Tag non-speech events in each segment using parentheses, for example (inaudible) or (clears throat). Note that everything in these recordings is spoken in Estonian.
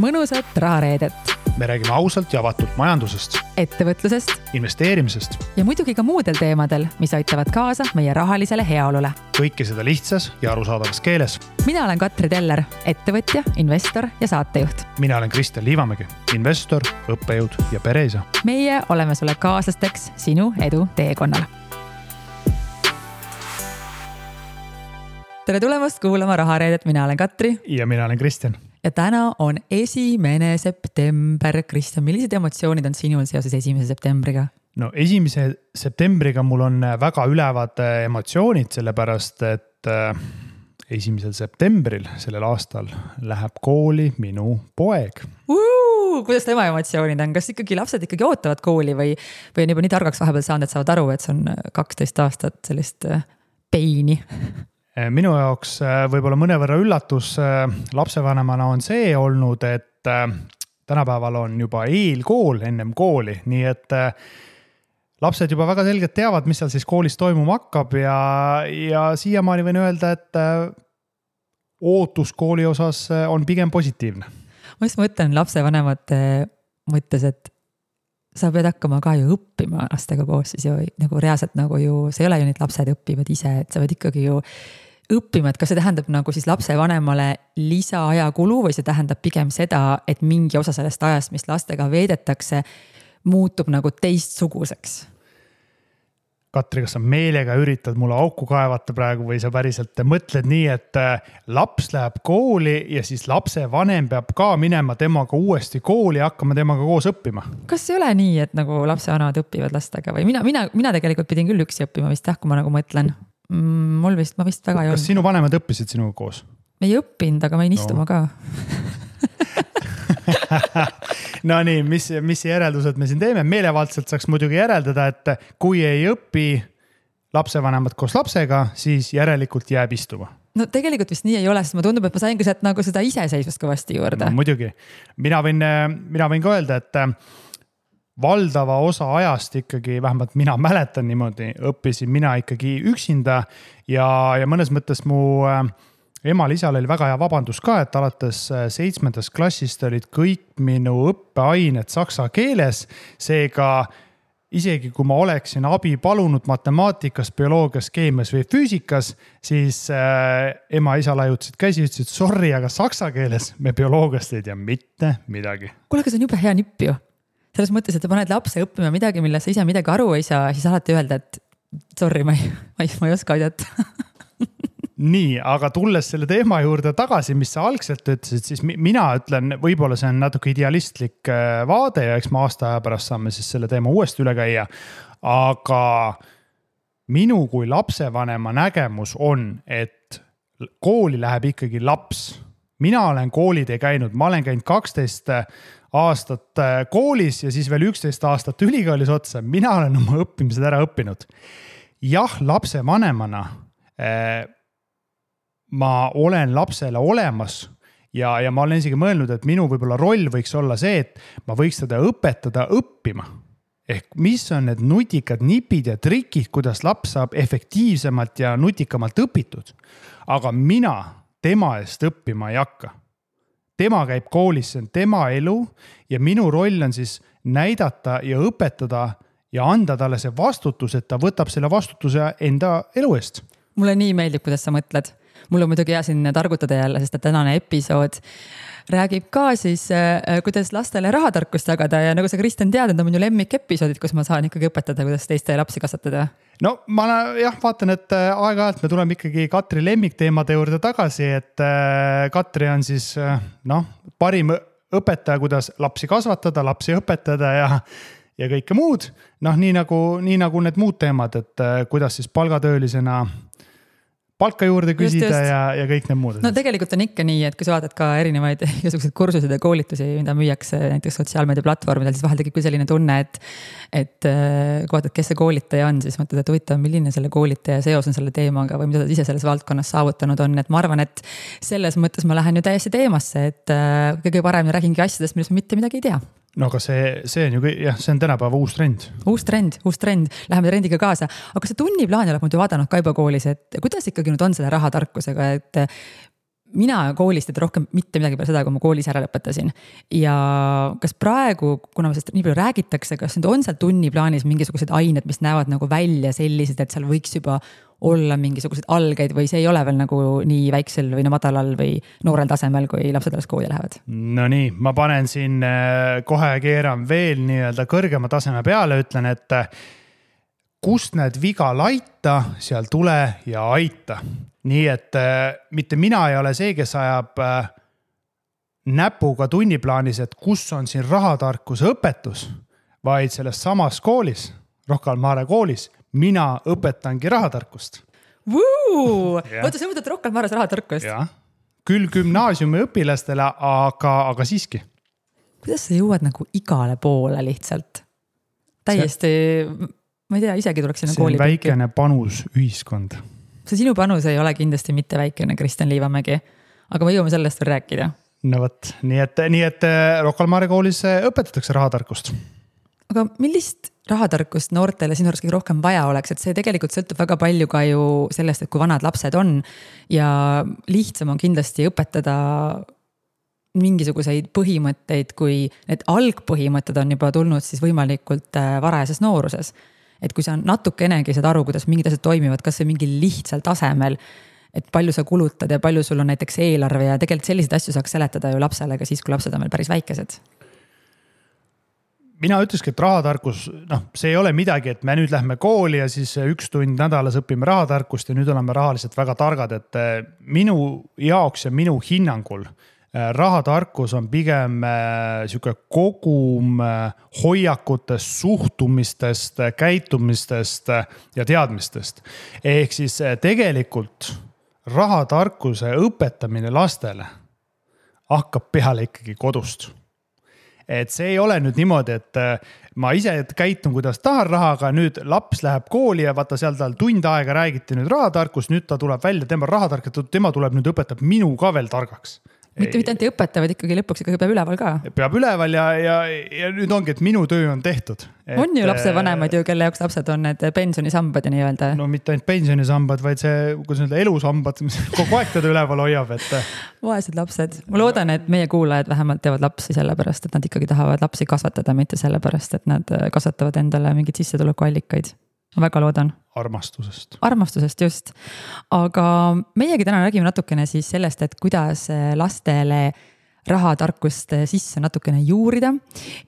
mõnusat rahareedet, me räägime ausalt ja avatult majandusest, ettevõtlusest investeerimisest ja muidugi ka muudel teemadel, mis aitavad kaasa meie rahalisele heaolule. kõike seda lihtsas ja arusaadavas keeles. mina olen Katri Teller, ettevõtja, investor ja saatejuht. mina olen Kristjan Liivamägi, investor, õppejõud ja pereisa. meie oleme sulle kaaslasteks sinu edu teekonnal. tere tulemast kuulama Rahareedet, mina olen Katri ja mina olen Kristjan ja täna on esimene september. Kristjan, millised emotsioonid on sinul seoses esimese septembriga? no esimese septembriga mul on väga ülevad äh, emotsioonid, sellepärast et äh, esimesel septembril sellel aastal läheb kooli minu poeg kuidas tema emotsioonid on, kas ikkagi lapsed ikkagi ootavad kooli või, või on juba nii targaks vahepeal saanud, et saavad aru, et see on kaksteist aastat sellist äh, peini (laughs) minu jaoks eh, võib-olla mõnevõrra üllatus eh, lapsevanemana on see olnud, et tänapäeval on juba eelkool ennem kooli, nii et lapsed juba väga selgelt teavad, mis seal siis koolis toimuma hakkab ja, ja siiamaani võin öelda, et ootus kooli osas on pigem positiivne. ma just mõtlen lapsevanemate mõttes, et sa pead hakkama ka ju õppima lastega koos siis ju nagu reaalselt nagu ju, see ei ole ju et lapsed õpivad ise, et sa pead ikkagi ju õppima, et kas see tähendab nagu siis lapsevanemale lisaaja kulu või see tähendab pigem seda, et mingi osa sellest ajast, mis lastega veedetakse, muutub nagu teistsuguseks? Katri, kas sa meelega üritad mulle auku kaevata praegu või sa päriselt mõtled nii, et äh, laps läheb kooli ja siis lapsevanem peab ka minema temaga uuesti kooli ja hakkama temaga koos õppima? kas ei ole nii, et nagu lapsevanemad õpivad lastega või mina, mina, mina tegelikult pidin küll üksi õppima vist jah, kui ma nagu mõtlen Mm, mul vist, ma vist väga ei olnud. kas sinu vanemad õppisid sinuga koos? ei õppinud, aga ma jäin istuma no. ka (laughs) (laughs) Nonii, mis, mis järeldused me siin teeme, meelevaldselt saaks muidugi järeldada, et kui ei õpi lapsevanemad koos lapsega, siis järelikult jääb istuma. No tegelikult vist nii ei ole, sest mulle tundub, et ma sain ka sealt nagu seda iseseisvust kõvasti juurde. No,. muidugi, mina võin, mina võin ka öelda, et valdava osa ajast ikkagi, vähemalt mina mäletan niimoodi, õppisin mina ikkagi üksinda ja, ja mõnes mõttes mu äh, emal-isal oli väga hea vabandus ka, et alates äh, seitsmendast klassist olid kõik minu õppeained saksa keeles. seega isegi kui ma oleksin abi palunud matemaatikas, bioloogias, keemias või füüsikas, siis äh, ema-isa laiutasid käsi, ütlesid sorry, aga saksa keeles me bioloogiast ei tea mitte midagi. kuule, aga see on jube hea nipp ju selles mõttes, et sa paned lapse õppima midagi, millest sa ise midagi aru ei saa, siis alati öelda, et sorry, ma ei, ma ei, ma ei oska aidata (laughs) nii, aga tulles selle teema juurde tagasi, mis sa algselt ütlesid, siis mina ütlen, võib-olla see on natuke idealistlik äh, vaade ja eks me aasta aja pärast saame siis selle teema uuesti üle käia. aga minu kui lapsevanema nägemus on, et kooli läheb ikkagi laps. mina olen koolitee käinud, ma olen käinud kaksteist aastat äh, koolis ja siis veel üksteist aastat ülikoolis otsa, mina olen oma õppimised ära õppinud. jah, lapsevanemana äh, ma olen lapsele olemas ja, ja ma olen isegi mõelnud, et minu võib-olla roll võiks olla see, et ma võiks teda õpetada õppima. ehk mis on need nutikad nipid ja trikid, kuidas laps saab efektiivsemalt ja nutikamalt õpitud. aga mina tema eest õppima ei hakka tema käib koolis, see on tema elu ja minu roll on siis näidata ja õpetada ja anda talle see vastutus, et ta võtab selle vastutuse enda elu eest. mulle nii meeldib, kuidas sa mõtled. Mul on muidugi hea siin targutada jälle, sest et tänane episood räägib ka siis, äh, kuidas lastele rahatarkust jagada ja nagu sa, Kristjan, tead, need on minu lemmikepisoodid, kus ma saan ikkagi õpetada, kuidas teiste lapsi kasvatada no ma jah, vaatan, et äh, aeg-ajalt me tuleme ikkagi Katri lemmikteemade juurde tagasi, et äh, Katri on siis noh, parim õpetaja, kuidas lapsi kasvatada, lapsi õpetada ja, ja kõike muud. noh, nii nagu, nii nagu need muud teemad, et kuidas siis palgatöölisena palka juurde küsida just, just. ja, ja kõik need muud no tegelikult on ikka nii, et kui sa vaatad ka erinevaid (laughs) igasuguseid kursuseid ja koolitusi, mida müüakse näiteks sotsiaalmeediaplatvormidel, siis vahel tekib küll selline tunne, et. et äh, kui vaatad, kes see koolitaja on, siis mõtled, et huvitav, milline selle koolitaja seos on selle teemaga või mida ta ise selles valdkonnas saavutanud on, et ma arvan, et. selles mõttes ma lähen ju täiesti teemasse, et äh, kõige paremini räägingi asjadest, millest ma mitte midagi ei tea no aga see, see on ju jah, see on tänapäeva uus trend. uus trend, uus trend, läheme trendiga kaasa, aga see tunniplaan oled muidu vaadanud ka juba koolis, et kuidas ikkagi nüüd on selle rahatarkusega, et mina koolis tead rohkem mitte midagi peale seda, kui ma koolis ära lõpetasin. ja kas praegu, kuna sellest nii palju räägitakse, kas nüüd on seal tunniplaanis mingisugused ained, mis näevad nagu välja sellised, et seal võiks juba olla mingisuguseid algeid või see ei ole veel nagu nii väiksel või no madalal või noorel tasemel, kui lapsed alles kooli lähevad? Nonii, ma panen siin äh, kohe keeran veel nii-öelda kõrgema taseme peale, ütlen, et äh, kust näed viga laita, seal tule ja aita nii et äh, mitte mina ei ole see, kes ajab äh, näpuga tunniplaanis, et kus on siin rahatarkuse õpetus, vaid selles samas koolis, Rocca al Mare koolis, mina õpetangi rahatarkust. (laughs) oota, sa mõtled Rocca al Mares rahatarkust? küll gümnaasiumi õpilastele, aga, aga siiski. kuidas sa jõuad nagu igale poole lihtsalt? täiesti, ma ei tea, isegi tuleks sinna kooli. väikene panus ühiskonda see sinu panus ei ole kindlasti mitte väikene, Kristjan Liivamägi. aga me jõuame sellest veel rääkida. no vot, nii et, nii et äh, Rocca al Mare koolis äh, õpetatakse rahatarkust. aga millist rahatarkust noortele sinu arust kõige rohkem vaja oleks, et see tegelikult sõltub väga palju ka ju sellest, et kui vanad lapsed on. ja lihtsam on kindlasti õpetada mingisuguseid põhimõtteid, kui need algpõhimõtted on juba tulnud siis võimalikult äh, varajases nooruses et kui sa natukenegi saad aru, kuidas mingid asjad toimivad, kasvõi mingil lihtsal tasemel. et palju sa kulutad ja palju sul on näiteks eelarve ja tegelikult selliseid asju saaks seletada ju lapsele ka siis, kui lapsed on veel päris väikesed mina ütlekski, et rahatarkus, noh, see ei ole midagi, et me nüüd lähme kooli ja siis üks tund nädalas õpime rahatarkust ja nüüd oleme rahaliselt väga targad, et minu jaoks ja minu hinnangul rahatarkus on pigem äh, sihuke kogum äh, hoiakutest, suhtumistest, käitumistest ja teadmistest. ehk siis tegelikult rahatarkuse õpetamine lastele hakkab peale ikkagi kodust et see ei ole nüüd niimoodi, et ma ise käitun, kuidas tahan rahaga, nüüd laps läheb kooli ja vaata seal tal tund aega räägiti nüüd rahatarkust, nüüd ta tuleb välja, tema rahatark, tema tuleb nüüd õpetab minu ka veel targaks mitte, mitte ainult ei õpeta, vaid ikkagi lõpuks ikkagi peab üleval ka. peab üleval ja, ja, ja nüüd ongi, et minu töö on tehtud. on ju lapsevanemaid ju, kelle jaoks lapsed on need pensionisambad ja nii-öelda. no mitte ainult pensionisambad, vaid see, kuidas öelda, elusambad, mis (laughs) kogu aeg teda üleval hoiab, et. vaesed lapsed, ma loodan, et meie kuulajad vähemalt teevad lapsi sellepärast, et nad ikkagi tahavad lapsi kasvatada, mitte sellepärast, et nad kasvatavad endale mingeid sissetulekuallikaid ma väga loodan. armastusest. armastusest, just. aga meiegi täna räägime natukene siis sellest, et kuidas lastele rahatarkust sisse natukene juurida.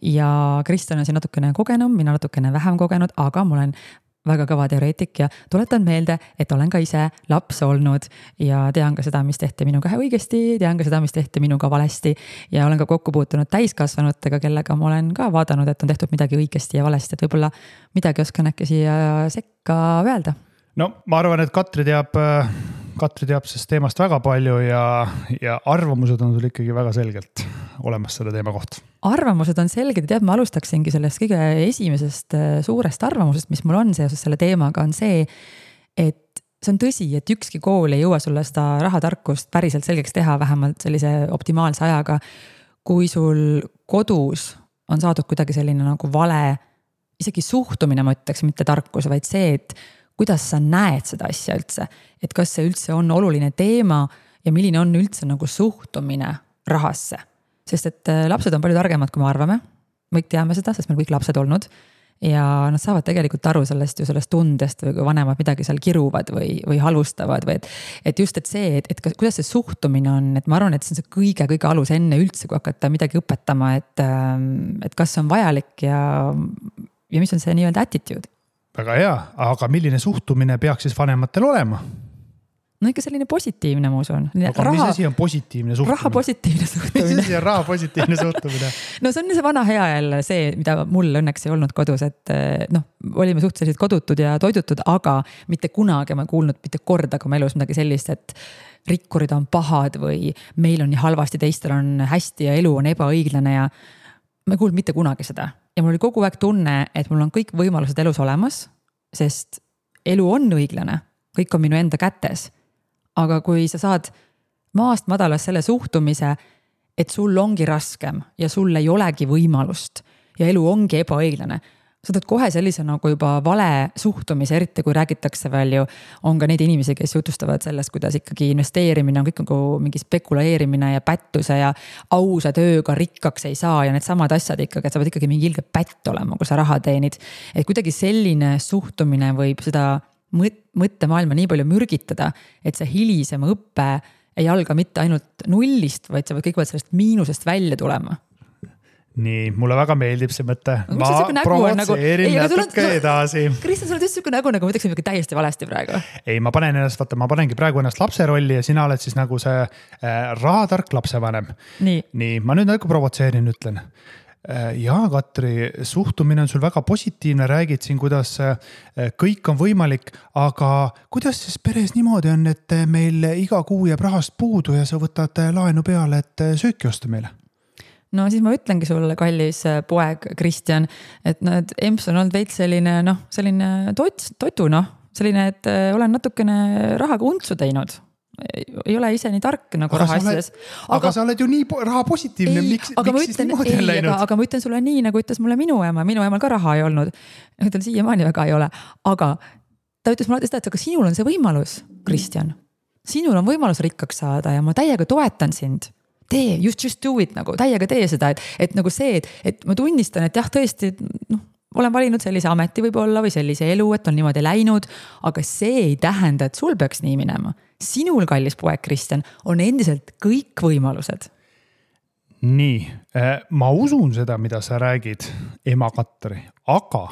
ja Kristjan on siin natukene kogenum, mina natukene vähem kogenud, aga ma olen väga kõva teoreetik ja tuletan meelde, et olen ka ise laps olnud ja tean ka seda, mis tehti minuga õigesti, tean ka seda, mis tehti minuga valesti. ja olen ka kokku puutunud täiskasvanutega, kellega ma olen ka vaadanud, et on tehtud midagi õigesti ja valesti, et võib-olla midagi oskan äkki siia sekka öelda. no ma arvan, et Katri teab Katri teab sellest teemast väga palju ja, ja arvamused on sul ikkagi väga selgelt olemas selle teema kohta. arvamused on selged ja tead, ma alustaksingi sellest kõige esimesest äh, suurest arvamusest, mis mul on seoses selle teemaga, on see, et see on tõsi, et ükski kool ei jõua sulle seda rahatarkust päriselt selgeks teha, vähemalt sellise optimaalse ajaga. kui sul kodus on saadud kuidagi selline nagu vale, isegi suhtumine, ma ütleks, mitte tarkus, vaid see, et kuidas sa näed seda asja üldse, et kas see üldse on oluline teema ja milline on üldse nagu suhtumine rahasse. sest et äh, lapsed on palju targemad, kui me arvame. kõik teame seda, sest meil kõik lapsed olnud ja nad saavad tegelikult aru sellest ju sellest tundest või kui vanemad midagi seal kiruvad või, või halvustavad või et. et just, et see, et, et kas, kuidas see suhtumine on, et ma arvan, et see on see kõige-kõige alus enne üldse, kui hakata midagi õpetama, et. Ähm, et kas see on vajalik ja, ja mis on see nii-öelda attitude väga hea, aga milline suhtumine peaks siis vanematel olema? no ikka selline positiivne, ma usun. aga raha, mis asi on positiivne suhtumine? raha positiivne (laughs) suhtumine mis asi on raha positiivne (laughs) suhtumine no see on see vana hea jälle see, mida mul õnneks ei olnud kodus, et eh, noh, olime suhteliselt kodutud ja toidutud, aga mitte kunagi ma ei kuulnud mitte kordagi oma elus midagi sellist, et rikkurid on pahad või meil on nii halvasti, teistel on hästi ja elu on ebaõiglane ja ma ei kuulnud mitte kunagi seda ja mul oli kogu aeg tunne, et mul on kõik võimalused elus olemas, sest elu on õiglane, kõik on minu enda kätes. aga kui sa saad maast madalast selle suhtumise, et sul ongi raskem ja sul ei olegi võimalust ja elu ongi ebaõiglane. Sa tood kohe sellise nagu juba vale suhtumise, eriti kui räägitakse veel ju. on ka neid inimesi, kes jutustavad sellest, kuidas ikkagi investeerimine on kõik nagu mingi spekuleerimine ja pättuse ja ausa tööga rikkaks ei saa ja needsamad asjad ikkagi, et sa pead ikkagi mingi ilge pätt olema, kui sa raha teenid. et kuidagi selline suhtumine võib seda mõttemaailma nii palju mürgitada, et see hilisem õpe ei alga mitte ainult nullist, vaid sa pead kõigepealt sellest miinusest välja tulema nii, mulle väga meeldib see mõte. ma nagu- provotseerin nagu... natuke edasi. Kristjan, sul on just sihuke nägu, nagu ma ütleksin midagi täiesti valesti praegu. ei, ma panen ennast, vaata, ma panengi praegu ennast lapse rolli ja sina oled siis nagu see äh, rahatark lapsevanem. nii, nii, ma nüüd nagu provotseerin, ütlen äh, jaa, Katri, suhtumine on sul väga positiivne, räägid siin, kuidas äh, kõik on võimalik, aga kuidas siis peres niimoodi on, et meil iga kuu jääb rahast puudu ja sa võtad laenu peale, et sööki osta meile? No siis ma ütlengi sulle, kallis äh, poeg Kristjan, et noh, et emps on olnud veits selline noh, selline tot-, totu noh, selline, et äh, olen natukene rahaga untsu teinud ei ole ise nii tark nagu rahaasjades. Aga, aga sa oled ju nii raha positiivne, miks, miks ütlen, siis niimoodi on läinud? aga ma ütlen sulle nii, nagu ütles mulle minu ema, minu emal ka raha ei olnud. tal siiamaani väga ei ole, aga ta ütles mulle alati seda, et aga sinul on see võimalus, Kristjan. sinul on võimalus rikkaks saada ja ma täiega toetan sind tee, just, just do it nagu, täiega tee seda, et, et nagu see, et, et ma tunnistan, et jah, tõesti noh olen valinud sellise ameti võib-olla või sellise elu, et on niimoodi läinud. aga see ei tähenda, et sul peaks nii minema. sinul, kallis poeg Kristjan, on endiselt kõik võimalused. nii, äh, ma usun seda, mida sa räägid, ema Katri, aga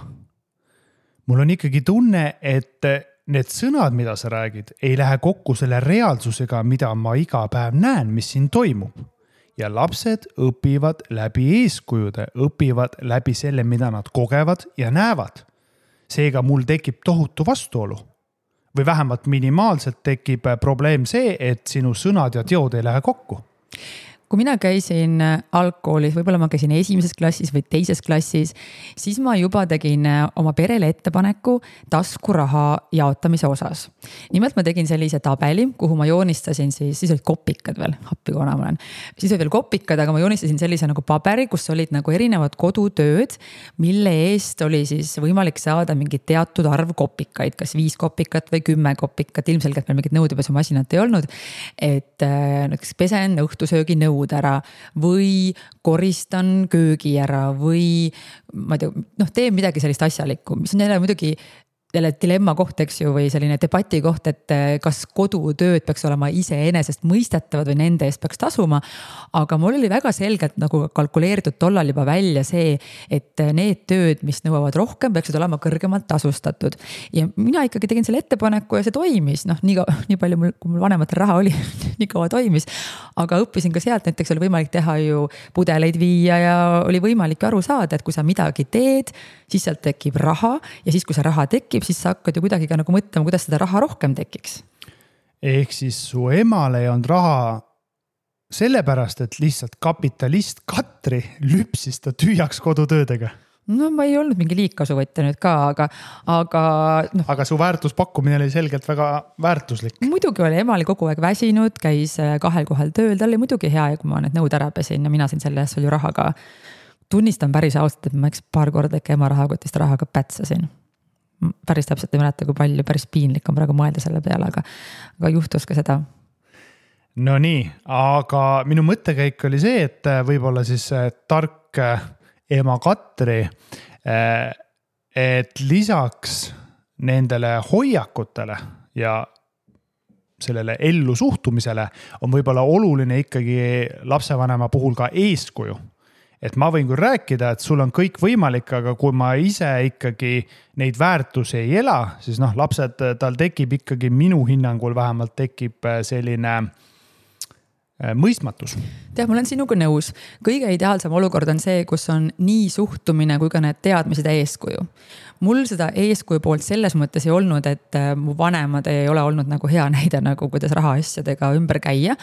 mul on ikkagi tunne, et need sõnad, mida sa räägid, ei lähe kokku selle reaalsusega, mida ma iga päev näen, mis siin toimub. ja lapsed õpivad läbi eeskujude, õpivad läbi selle, mida nad kogevad ja näevad. seega mul tekib tohutu vastuolu. või vähemalt minimaalselt tekib probleem see, et sinu sõnad ja teod ei lähe kokku kui mina käisin äh, algkoolis, võib-olla ma käisin esimeses klassis või teises klassis, siis ma juba tegin äh, oma perele ettepaneku taskuraha jaotamise osas. nimelt ma tegin sellise tabeli, kuhu ma joonistasin siis, siis olid kopikad veel, appi kui vana ma olen. siis olid veel kopikad, aga ma joonistasin sellise nagu paberi, kus olid nagu erinevad kodutööd, mille eest oli siis võimalik saada mingi teatud arv kopikaid, kas viis kopikat või kümme kopikat, ilmselgelt meil mingit nõudepesumasinat ei olnud. et äh, näiteks pesen õhtusöögi nõu nõud ära või koristan köögi ära või ma ei tea, noh, teen midagi sellist asjalikku, mis on jälle muidugi jälle dilemma koht, eks ju, või selline debati koht, et eh, kas kodutööd peaks olema iseenesestmõistetavad või nende eest peaks tasuma. aga mul oli väga selgelt nagu kalkuleeritud tollal juba välja see, et need tööd, mis nõuavad rohkem, peaksid olema kõrgemalt tasustatud. ja mina ikkagi tegin selle ettepaneku ja see toimis, noh, nii kaua, (laughs) nii palju mul, kui mul vanematel raha oli (laughs) nii kaua toimis. aga õppisin ka sealt, näiteks oli võimalik teha ju pudeleid viia ja oli võimalik aru saada, et kui sa midagi teed, siis sealt tekib raha ja siis, kui see raha tekib tekib, siis sa hakkad ju kuidagi ka nagu mõtlema, kuidas seda raha rohkem tekiks. ehk siis su emal ei olnud raha sellepärast, et lihtsalt kapitalist Katri lüpsis ta tühjaks kodutöödega no ma ei olnud mingi liigkasuvõtja nüüd ka, aga, aga noh. aga su väärtuspakkumine oli selgelt väga väärtuslik. muidugi oli, ema oli kogu aeg väsinud, käis äh, kahel kohal tööl, tal oli muidugi hea, kui ma need nõud ära pesin ja mina sain selle eest palju raha ka. tunnistan päris ausalt, et ma eks paar korda ikka ema rahakotist raha ka pätsasin päris täpselt ei mäleta, kui palju, päris piinlik on praegu mõelda selle peale, aga, aga juhtus ka seda. Nonii, aga minu mõttekäik oli see, et äh, võib-olla siis äh, tark äh, ema Katri, et lisaks nendele hoiakutele ja sellele ellu suhtumisele on võib-olla oluline ikkagi lapsevanema puhul ka eeskuju et ma võin küll rääkida, et sul on kõik võimalik, aga kui ma ise ikkagi neid väärtusi ei ela, siis noh, lapsed, tal tekib ikkagi minu hinnangul vähemalt tekib äh, selline äh, mõistmatus. tead, ma olen sinuga nõus, kõige ideaalsem olukord on see, kus on nii suhtumine kui ka need teadmised ja eeskuju. mul seda eeskuju poolt selles mõttes ei olnud, et äh, mu vanemad ei ole olnud nagu hea näide nagu, kuidas rahaasjadega ümber käia.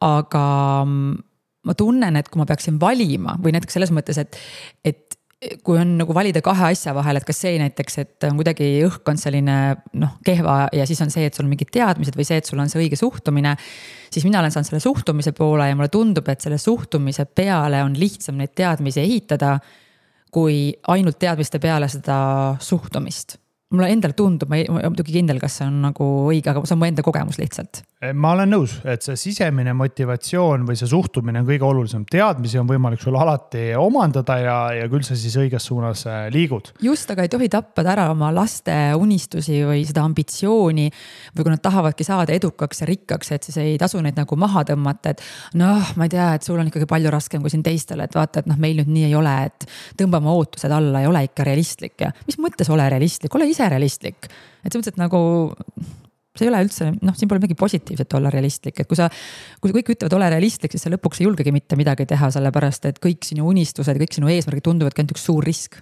aga mm, ma tunnen, et kui ma peaksin valima või näiteks selles mõttes, et, et kui on nagu valida kahe asja vahel, et kas see näiteks, et on kuidagi õhkkond selline noh, kehva ja siis on see, et sul on mingid teadmised või see, et sul on see õige suhtumine. siis mina olen saanud selle suhtumise poole ja mulle tundub, et selle suhtumise peale on lihtsam neid teadmisi ehitada kui ainult teadmiste peale seda suhtumist mulle endale tundub, ma ei ole muidugi kindel, kas see on nagu õige, aga see on mu enda kogemus lihtsalt. ma olen nõus, et see sisemine motivatsioon või see suhtumine on kõige olulisem, teadmisi on võimalik sul alati omandada ja, ja küll sa siis õiges suunas äh, liigud. just, aga ei tohi tappada ära oma laste unistusi või seda ambitsiooni. või kui nad tahavadki saada edukaks ja rikkaks, et siis ei tasu neid nagu maha tõmmata, et noh, ma ei tea, et sul on ikkagi palju raskem kui siin teistel, et vaata, et noh, meil nüüd nii ei ole, et tõmbame ootused alla ja ole ikka realistlik ja mis mõttes ole realistlik, ole ise ise realistlik. et selles mõttes, et nagu see ei ole üldse, noh, siin pole midagi positiivset olla realistlik, et kui sa, kui kõik ütlevad, ole realistlik, siis sa lõpuks ei julgegi mitte midagi teha, sellepärast et kõik sinu unistused, kõik sinu eesmärgid tunduvadki ainult üks suur risk.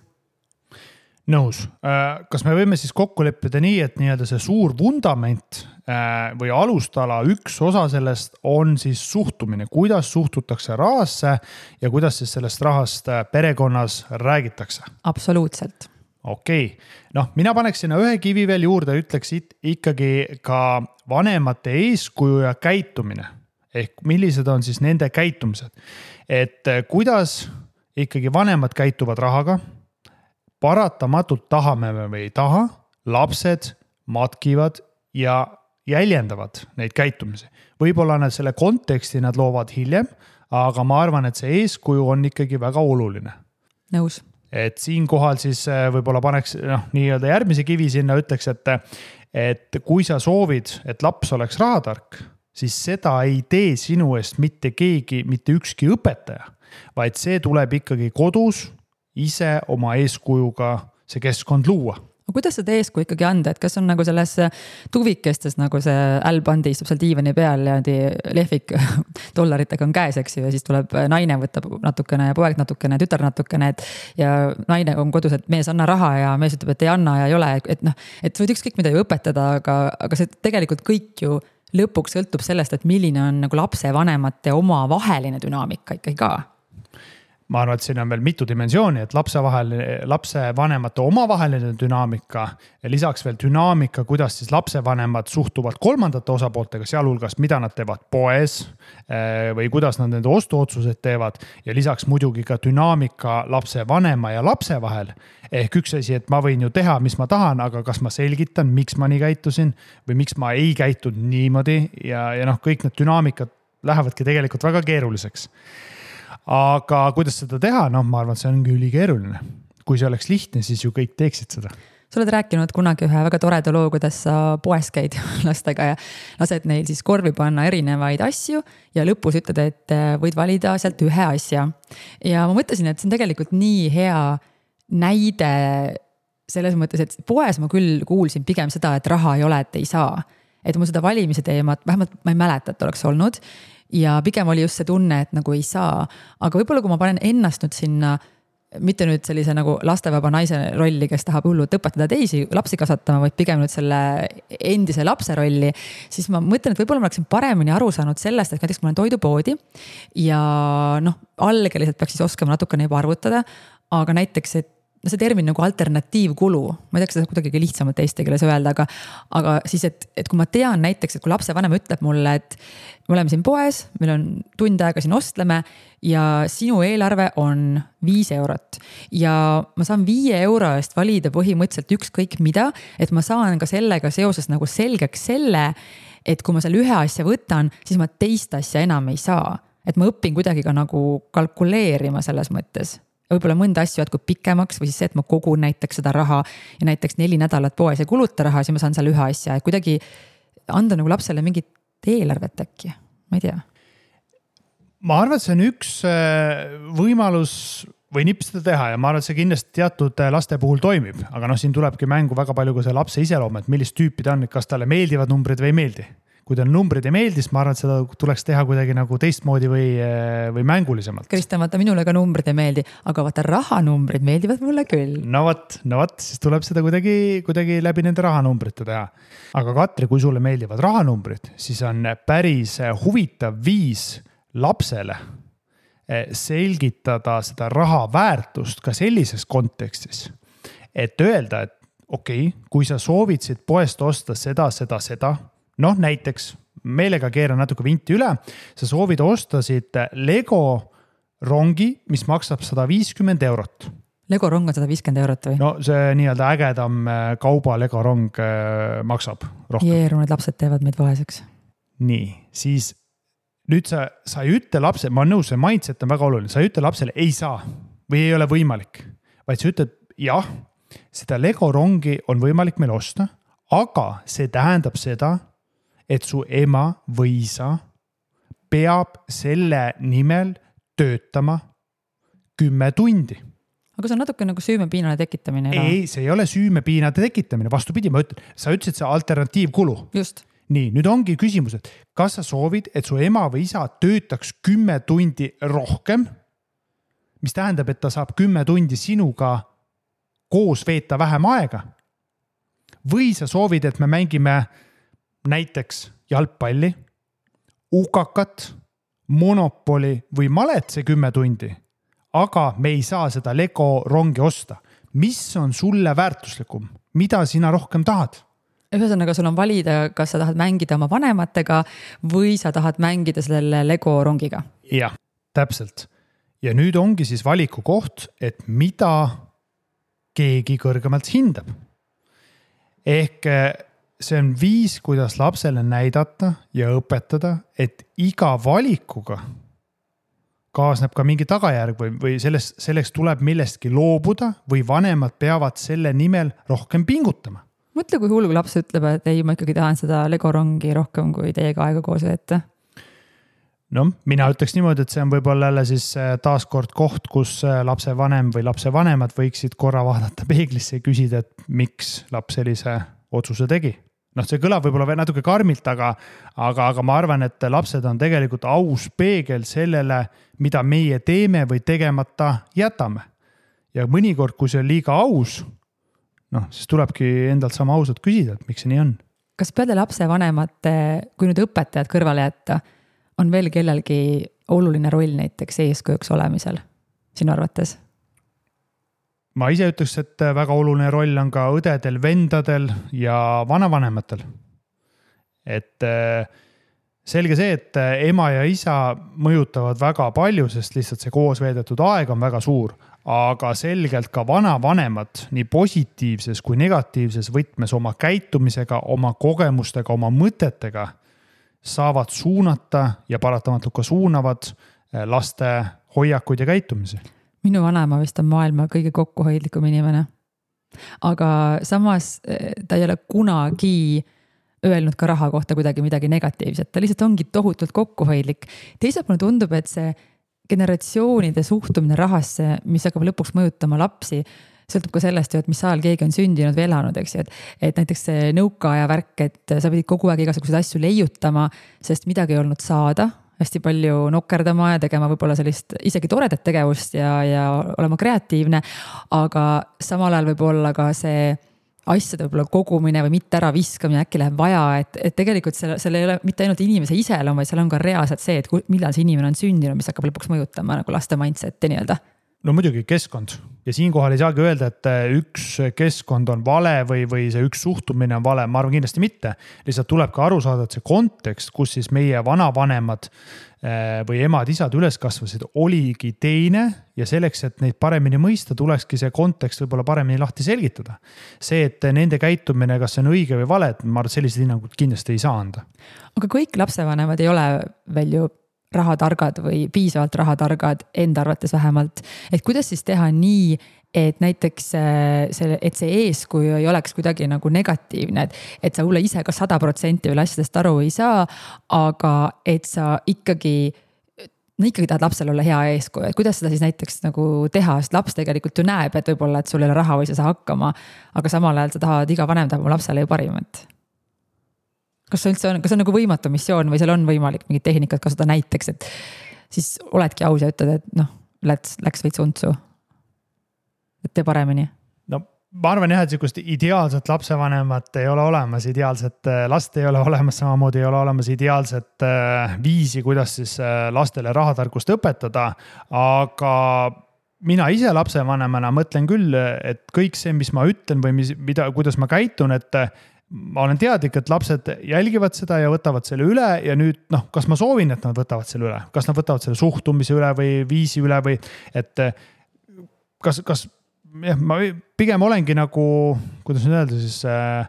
Nõus, äh, kas me võime siis kokku leppida nii, et nii-öelda see suur vundament äh, või alustala, üks osa sellest on siis suhtumine, kuidas suhtutakse rahasse ja kuidas siis sellest rahast äh, perekonnas räägitakse? absoluutselt okei okay., noh, mina paneks sinna ühe kivi veel juurde, ütleks ikkagi ka vanemate eeskuju ja käitumine. ehk millised on siis nende käitumised, et eh, kuidas ikkagi vanemad käituvad rahaga. paratamatult tahame me või ei taha, lapsed matkivad ja jäljendavad neid käitumisi. võib-olla nad selle konteksti nad loovad hiljem, aga ma arvan, et see eeskuju on ikkagi väga oluline. nõus et siinkohal siis äh, võib-olla paneks noh, nii-öelda järgmise kivi sinna, ütleks, et, et kui sa soovid, et laps oleks rahatark, siis seda ei tee sinu eest mitte keegi, mitte ükski õpetaja, vaid see tuleb ikkagi kodus ise oma eeskujuga see keskkond luua aga kuidas seda eeskuju ikkagi anda, et kas on nagu selles tuvikestes nagu see ällpandi istub seal diivani peal ja niimoodi lehvik (laughs) dollaritega on käes, eks ju, ja siis tuleb naine võtab natukene ja poeg natukene, tütar natukene, et. ja naine on kodus, et mees, anna raha ja mees ütleb, et ei anna ja ei ole, et noh, et sa võid ükskõik mida ju õpetada, aga, aga see tegelikult kõik ju lõpuks sõltub sellest, et milline on nagu lapsevanemate omavaheline dünaamika ikkagi ka ma arvan, et siin on veel mitu dimensiooni, et lapse vahel, lapsevanemate omavaheline dünaamika lisaks veel dünaamika, kuidas siis lapsevanemad suhtuvad kolmandate osapooltega, sealhulgas, mida nad teevad poes eh, või kuidas nad nende ostuotsused teevad. ja lisaks muidugi ka dünaamika lapsevanema ja lapse vahel. ehk üks asi, et ma võin ju teha, mis ma tahan, aga kas ma selgitan, miks ma nii käitusin või miks ma ei käitunud niimoodi ja, ja noh, kõik need dünaamikad lähevadki tegelikult väga keeruliseks aga kuidas seda teha, noh, ma arvan, et see ongi ülikeeruline. kui see oleks lihtne, siis ju kõik teeksid seda sa oled rääkinud kunagi ühe väga toreda loo, kuidas sa poes käid (laughs) lastega ja lased neil siis korvi panna erinevaid asju ja lõpus ütled, et äh, võid valida sealt ühe asja. ja ma mõtlesin, et see on tegelikult nii hea näide selles mõttes, et poes ma küll kuulsin pigem seda, et raha ei ole, et ei saa. et mul seda valimise teemat, vähemalt ma ei mäleta, et oleks olnud ja pigem oli just see tunne, et nagu ei saa, aga võib-olla kui ma panen ennast nüüd sinna mitte nüüd sellise nagu lastevaba naise rolli, kes tahab hullult õpetada teisi lapsi kasvatama, vaid pigem nüüd selle endise lapse rolli. siis ma mõtlen, et võib-olla ma oleksin paremini aru saanud sellest, et näiteks ma olen toidupoodi. ja noh, algeliselt peaks siis oskama natukene juba arvutada. aga näiteks, et see termin nagu alternatiivkulu, ma ei tea, kas seda kuidagi lihtsamalt eesti keeles öelda, aga, aga siis, et, et kui ma tean näiteks, et kui lapsevanem ütleb mulle, et me oleme siin poes, meil on tund aega siin ostleme ja sinu eelarve on viis eurot. ja ma saan viie euro eest valida põhimõtteliselt ükskõik mida, et ma saan ka sellega seoses nagu selgeks selle, et kui ma selle ühe asja võtan, siis ma teist asja enam ei saa et ma õpin kuidagi ka nagu kalkuleerima selles mõttes võib-olla mõnda asju jätkub pikemaks või siis see, et ma kogun näiteks seda raha ja näiteks neli nädalat poes ei kuluta raha, siis ma saan seal ühe asja, et kuidagi anda nagu lapsele mingit eelarvet äkki, ma ei tea. ma arvan, et see on üks äh, võimalus või nipp seda teha ja ma arvan, et see kindlasti teatud äh, laste puhul toimib, aga noh, siin tulebki mängu väga palju ka see lapse iseloom, et millist tüüpi ta on, et kas talle meeldivad numbrid või ei meeldi kui teile numbrid ei meeldi, siis ma arvan, et seda tuleks teha kuidagi nagu teistmoodi või, või mängulisemalt. Kristjan, vaata minule ka numbrid ei meeldi, aga vaata rahanumbrid meeldivad mulle küll. no vot, no vot, siis tuleb seda kuidagi, kuidagi läbi nende rahanumbrite teha. aga Katri, kui sulle meeldivad rahanumbrid, siis on päris huvitav viis lapsele eh, selgitada seda raha väärtust ka sellises kontekstis. et öelda, et okei okay,, kui sa soovid siit poest osta seda, seda, seda noh, näiteks meelega keeran natuke vinti üle, sa soovid osta siit Lego rongi, mis maksab sada viiskümmend eurot. Lego rong on sada viiskümmend eurot või? no see nii-öelda ägedam äh, kauba Lego rong äh, maksab rohkem. jeerunud lapsed teevad meid vaeseks. nii, siis nüüd sa, sa ei ütle lapsele, ma olen nõus, see mindset on väga oluline, sa ei ütle lapsele ei saa või ei ole võimalik. vaid sa ütled jah, seda Lego rongi on võimalik meil osta, aga see tähendab seda, et su ema või isa peab selle nimel töötama kümme tundi aga see on natuke nagu süümepiinade tekitamine. ei, see ei ole süümepiinade tekitamine, vastupidi, ma ütlen, sa ütlesid, see alternatiivkulu. nii, nüüd ongi küsimus, et kas sa soovid, et su ema või isa töötaks kümme tundi rohkem? mis tähendab, et ta saab kümme tundi sinuga koos veeta vähem aega. või sa soovid, et me mängime näiteks jalgpalli, ukakat, monopoli või malet see kümme tundi aga me ei saa seda Lego rongi osta. mis on sulle väärtuslikum, mida sina rohkem tahad? ühesõnaga, sul on valida, kas sa tahad mängida oma vanematega või sa tahad mängida selle Lego rongiga. jah, täpselt. ja nüüd ongi siis valiku koht, et mida keegi kõrgemalt hindab. ehk eh, see on viis, kuidas lapsele näidata ja õpetada, et iga valikuga kaasneb ka mingi tagajärg või, või sellest, selleks tuleb millestki loobuda või vanemad peavad selle nimel rohkem pingutama. mõtle, kui hull, kui laps ütleb, et ei, ma ikkagi tahan seda Lego rongi rohkem kui teiega aega koos veeta. noh, mina ütleks niimoodi, et see on võib-olla jälle siis äh, taaskord koht, kus äh, lapsevanem või lapsevanemad võiksid korra vaadata peeglisse ja küsida, et miks laps sellise otsuse tegi noh, see kõlab võib-olla natuke karmilt, aga, aga, aga ma arvan, et lapsed on tegelikult aus peegel sellele, mida meie teeme või tegemata jätame. ja mõnikord, kui see on liiga aus, noh, siis tulebki endalt sama ausalt küsida, et miks see nii on. kas peale lapsevanemate, kui nüüd õpetajad kõrvale jätta, on veel kellelgi oluline roll näiteks eeskujuks olemisel sinu arvates? Ma ise ütleks, et väga oluline roll on ka õdedel, vendadel ja vanavanematel. et äh, selge see, et äh, ema ja isa mõjutavad väga palju, sest lihtsalt see koos veedetud aeg on väga suur. aga selgelt ka vanavanemad nii positiivses kui negatiivses võtmes oma käitumisega, oma kogemustega, oma mõtetega saavad suunata ja paratamatult ka suunavad äh, laste hoiakuid ja käitumisi minu vanaema vist on maailma kõige kokkuhoidlikum inimene. aga samas eh, ta ei ole kunagi öelnud ka raha kohta kuidagi midagi negatiivset, ta lihtsalt ongi tohutult kokkuhoidlik. teiselt mulle tundub, et see generatsioonide suhtumine rahasse, mis hakkab lõpuks mõjutama lapsi, sõltub ka sellest ju, et mis ajal keegi on sündinud või elanud, eks ju, et. et näiteks see nõukaaja värk, et sa pidid kogu aeg igasuguseid asju leiutama, sest midagi ei olnud saada hästi palju nokerdama ja tegema võib-olla sellist isegi toredat tegevust ja, ja olema kreatiivne. aga samal ajal võib olla ka see asjade võib-olla kogumine või mitte äraviskamine, äkki läheb vaja, et, et tegelikult seal, seal ei ole mitte ainult inimese iseloom, vaid seal on ka reaalselt see, et millal see inimene on sündinud, mis hakkab lõpuks mõjutama nagu laste mindset'i nii-öelda no muidugi keskkond ja siinkohal ei saagi öelda, et äh, üks keskkond on vale või, või see üks suhtumine on vale, ma arvan kindlasti mitte. lihtsalt tuleb ka aru saada, et see kontekst, kus siis meie vanavanemad äh, või emad-isad üles kasvasid, oligi teine ja selleks, et neid paremini mõista, tulekski see kontekst võib-olla paremini lahti selgitada. see, et nende käitumine, kas see on õige või vale, et ma arvan, et selliseid hinnanguid kindlasti ei saa anda. aga kõik lapsevanemad ei ole veel ju rahatargad või piisavalt rahatargad, enda arvates vähemalt. et kuidas siis teha nii, et näiteks äh, selle, et see eeskuju ei oleks kuidagi nagu negatiivne, et, et sa võib-olla ise ka sada protsenti veel asjadest aru ei saa, aga et sa ikkagi no ikkagi tahad lapsele olla hea eeskuju, et kuidas seda siis näiteks nagu teha, sest laps tegelikult ju näeb, et võib-olla, et sul ei ole raha või sa ei saa hakkama. aga samal ajal sa tahad, iga vanem tahab oma lapsele ju parimat kas see üldse on, kas see on nagu võimatu missioon või seal on võimalik mingit tehnikat kasutada näiteks, et siis oledki aus ja ütled, et noh, läks, läks veits untsu. et tee paremini. no ma arvan jah, et sihukest ideaalset lapsevanemat ei ole olemas, ideaalset äh, last ei ole olemas, samamoodi ei ole olemas ideaalset äh, viisi, kuidas siis äh, lastele rahatarkust õpetada. aga mina ise lapsevanemana mõtlen küll, et kõik see, mis ma ütlen või mis, mida, kuidas ma käitun, et ma olen teadlik, et lapsed jälgivad seda ja võtavad selle üle ja nüüd noh, kas ma soovin, et nad võtavad selle üle, kas nad võtavad selle suhtumise üle või viisi üle või et. kas, kas jah, ma pigem olengi nagu, kuidas nüüd öelda siis äh,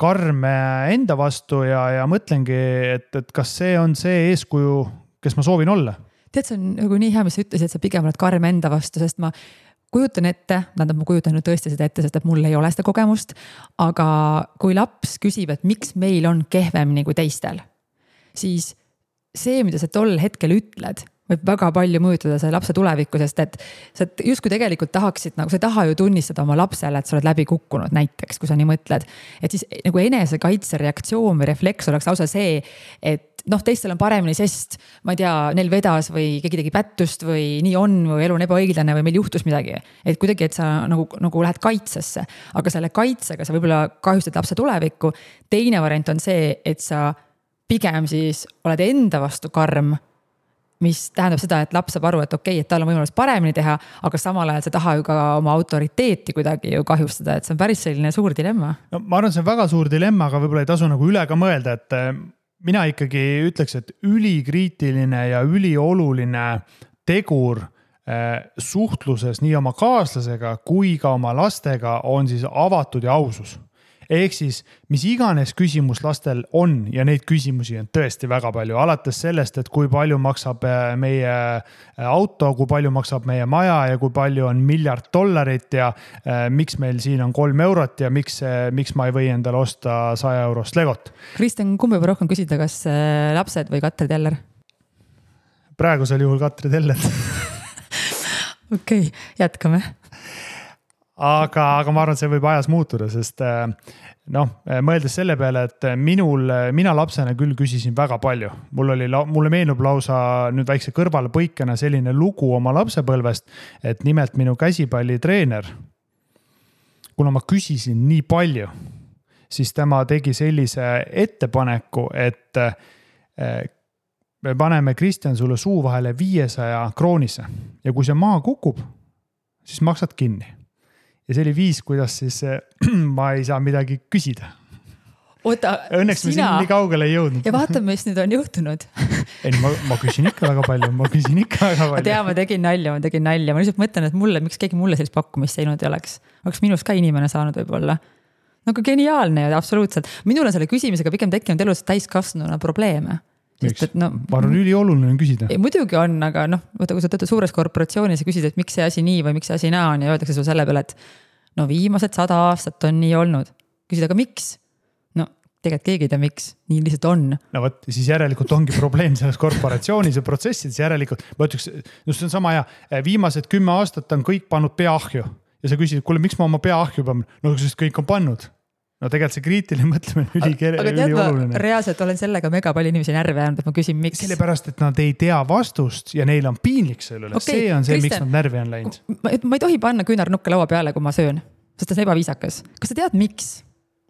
karm enda vastu ja, ja mõtlengi, et, et kas see on see eeskuju, kes ma soovin olla. tead, see on nagu nii hea, mis sa ütlesid, et sa pigem oled karm enda vastu, sest ma kujutan ette, tähendab, ma kujutan nüüd tõesti seda ette, sest et mul ei ole seda kogemust. aga kui laps küsib, et miks meil on kehvemini kui teistel, siis see, mida sa tol hetkel ütled võib väga palju mõjutada selle lapse tulevikku, sest et sa justkui tegelikult tahaksid nagu, sa ei taha ju tunnistada oma lapsele, et sa oled läbi kukkunud näiteks, kui sa nii mõtled. et siis nagu enesekaitsereaktsioon või refleks oleks lausa see, et noh, teistel on paremini, sest ma ei tea, neil vedas või keegi tegi pättust või nii on või elu on ebaõiglane või meil juhtus midagi. et kuidagi, et sa nagu, nagu lähed kaitsesse, aga selle kaitsega sa võib-olla kahjustad lapse tulevikku. teine variant on see, et sa pigem siis oled enda vastu karm mis tähendab seda, et laps saab aru, et okei okay,, et tal on võimalus paremini teha, aga samal ajal sa ei taha ju ka oma autoriteeti kuidagi ju kahjustada, et see on päris selline suur dilemma. no ma arvan, see on väga suur dilemma, aga võib-olla ei tasu nagu üle ka mõelda, et mina ikkagi ütleks, et ülikriitiline ja ülioluline tegur eh, suhtluses nii oma kaaslasega kui ka oma lastega on siis avatud ja ausus ehk siis mis iganes küsimus lastel on ja neid küsimusi on tõesti väga palju, alates sellest, et kui palju maksab äh, meie äh, auto, kui palju maksab meie maja ja kui palju on miljard dollarit ja äh, miks meil siin on kolm eurot ja miks, miks ma ei või endale osta saja eurost legot. Kristjan, kumba võib rohkem küsida, kas lapsed või Katre Teller? praegusel juhul Katre Teller (laughs) okei okay,, jätkame aga, aga ma arvan, et see võib ajas muutuda, sest äh, noh, mõeldes selle peale, et minul, mina lapsena küll küsisin väga palju. mul oli, mulle meenub lausa nüüd väikse kõrvalepõikena selline lugu oma lapsepõlvest, et nimelt minu käsipallitreener. kuna ma küsisin nii palju, siis tema tegi sellise ettepaneku, et äh, me paneme Kristjan sulle suu vahele viiesaja kroonise ja kui see maha kukub, siis maksad kinni ja see oli viis, kuidas siis (clears throat) ma ei saa midagi küsida. oota. Õnneks sina... me siin nii kaugele ei jõudnud. ja vaatame, mis nüüd on juhtunud ei no ma, ma küsin ikka väga palju, ma küsin ikka väga palju. ma tean, ma tegin nalja, ma tegin nalja, ma lihtsalt mõtlen, et mulle, miks keegi mulle sellist pakkumist teinud ei oleks. oleks minust ka inimene saanud võib-olla nagu geniaalne ju absoluutselt, minul on selle küsimisega pigem tekkinud elus täiskasvanuna probleeme miks? No, ma arvan, ülioluline on küsida. muidugi on, aga noh, vaata, kui sa töötad suures korporatsioonis ja küsid, et miks see asi nii või miks see asi naa on ja öeldakse sulle selle peale, et no viimased sada aastat on nii olnud. küsid, aga miks? no tegelikult keegi ei tea, miks, nii lihtsalt on. no vot, siis järelikult ongi probleem selles korporatsioonis ja protsessides, järelikult ma ütleks, just see on sama hea, viimased kümme aastat on kõik pannud pea ahju ja sa küsid, kuule, miks ma oma pea ahju pean, no sest kõik on pannud no tegelikult see kriitiline (laughs) mõtlemine on ülikere-, ülioluline. reaalselt olen sellega mega palju inimesi närvi ajanud, et ma küsin, miks. sellepärast, et nad ei tea vastust ja neil on piinlik selle üle okay,, see on see, miks nad närvi on läinud. ma ei tohi panna küünarnukke laua peale, kui ma söön, sest see on ebaviisakas. kas sa tead, miks?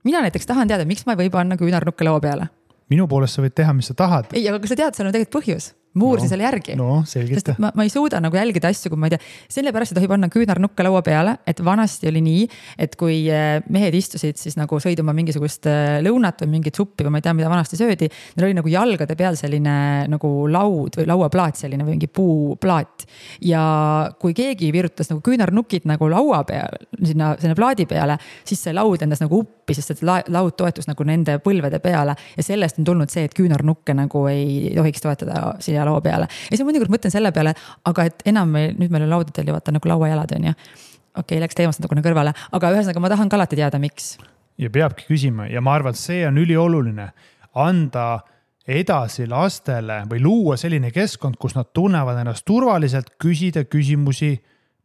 mina näiteks tahan teada, miks ma ei või panna küünarnukke laua peale. minu poolest sa võid teha, mis sa tahad. ei, aga kas sa tead, seal on tegelikult põhjus ma uurisin no, selle järgi. no selgita. ma, ma ei suuda nagu jälgida asju, kui ma ei tea, sellepärast ei tohi panna küünarnukke laua peale, et vanasti oli nii, et kui äh, mehed istusid siis nagu sõid oma mingisugust äh, lõunat või mingit suppi või ma ei tea, mida vanasti söödi. Neil oli nagu jalgade peal selline nagu laud või lauaplaat, selline või mingi puuplaat. ja kui keegi virutas nagu küünarnukid nagu laua peal, sinna, sinna plaadi peale, siis see laud endas nagu uppis, sest et laud toetus nagu nende põlvede peale. ja sellest on tulnud see, et küünarnukke nagu ei tohiks toetada siia laua peale. ja siis ma mõnikord mõtlen selle peale, aga et enam meil, nüüd meil on laudadel ju vaata nagu lauajalad on ju. okei okay,, läks teemast natukene kõrvale, aga ühesõnaga ma tahan ka alati teada, miks. ja peabki küsima ja ma arvan, et see on ülioluline, anda edasi lastele või luua selline keskkond, kus nad tunnevad ennast turvaliselt, küsida küsimusi,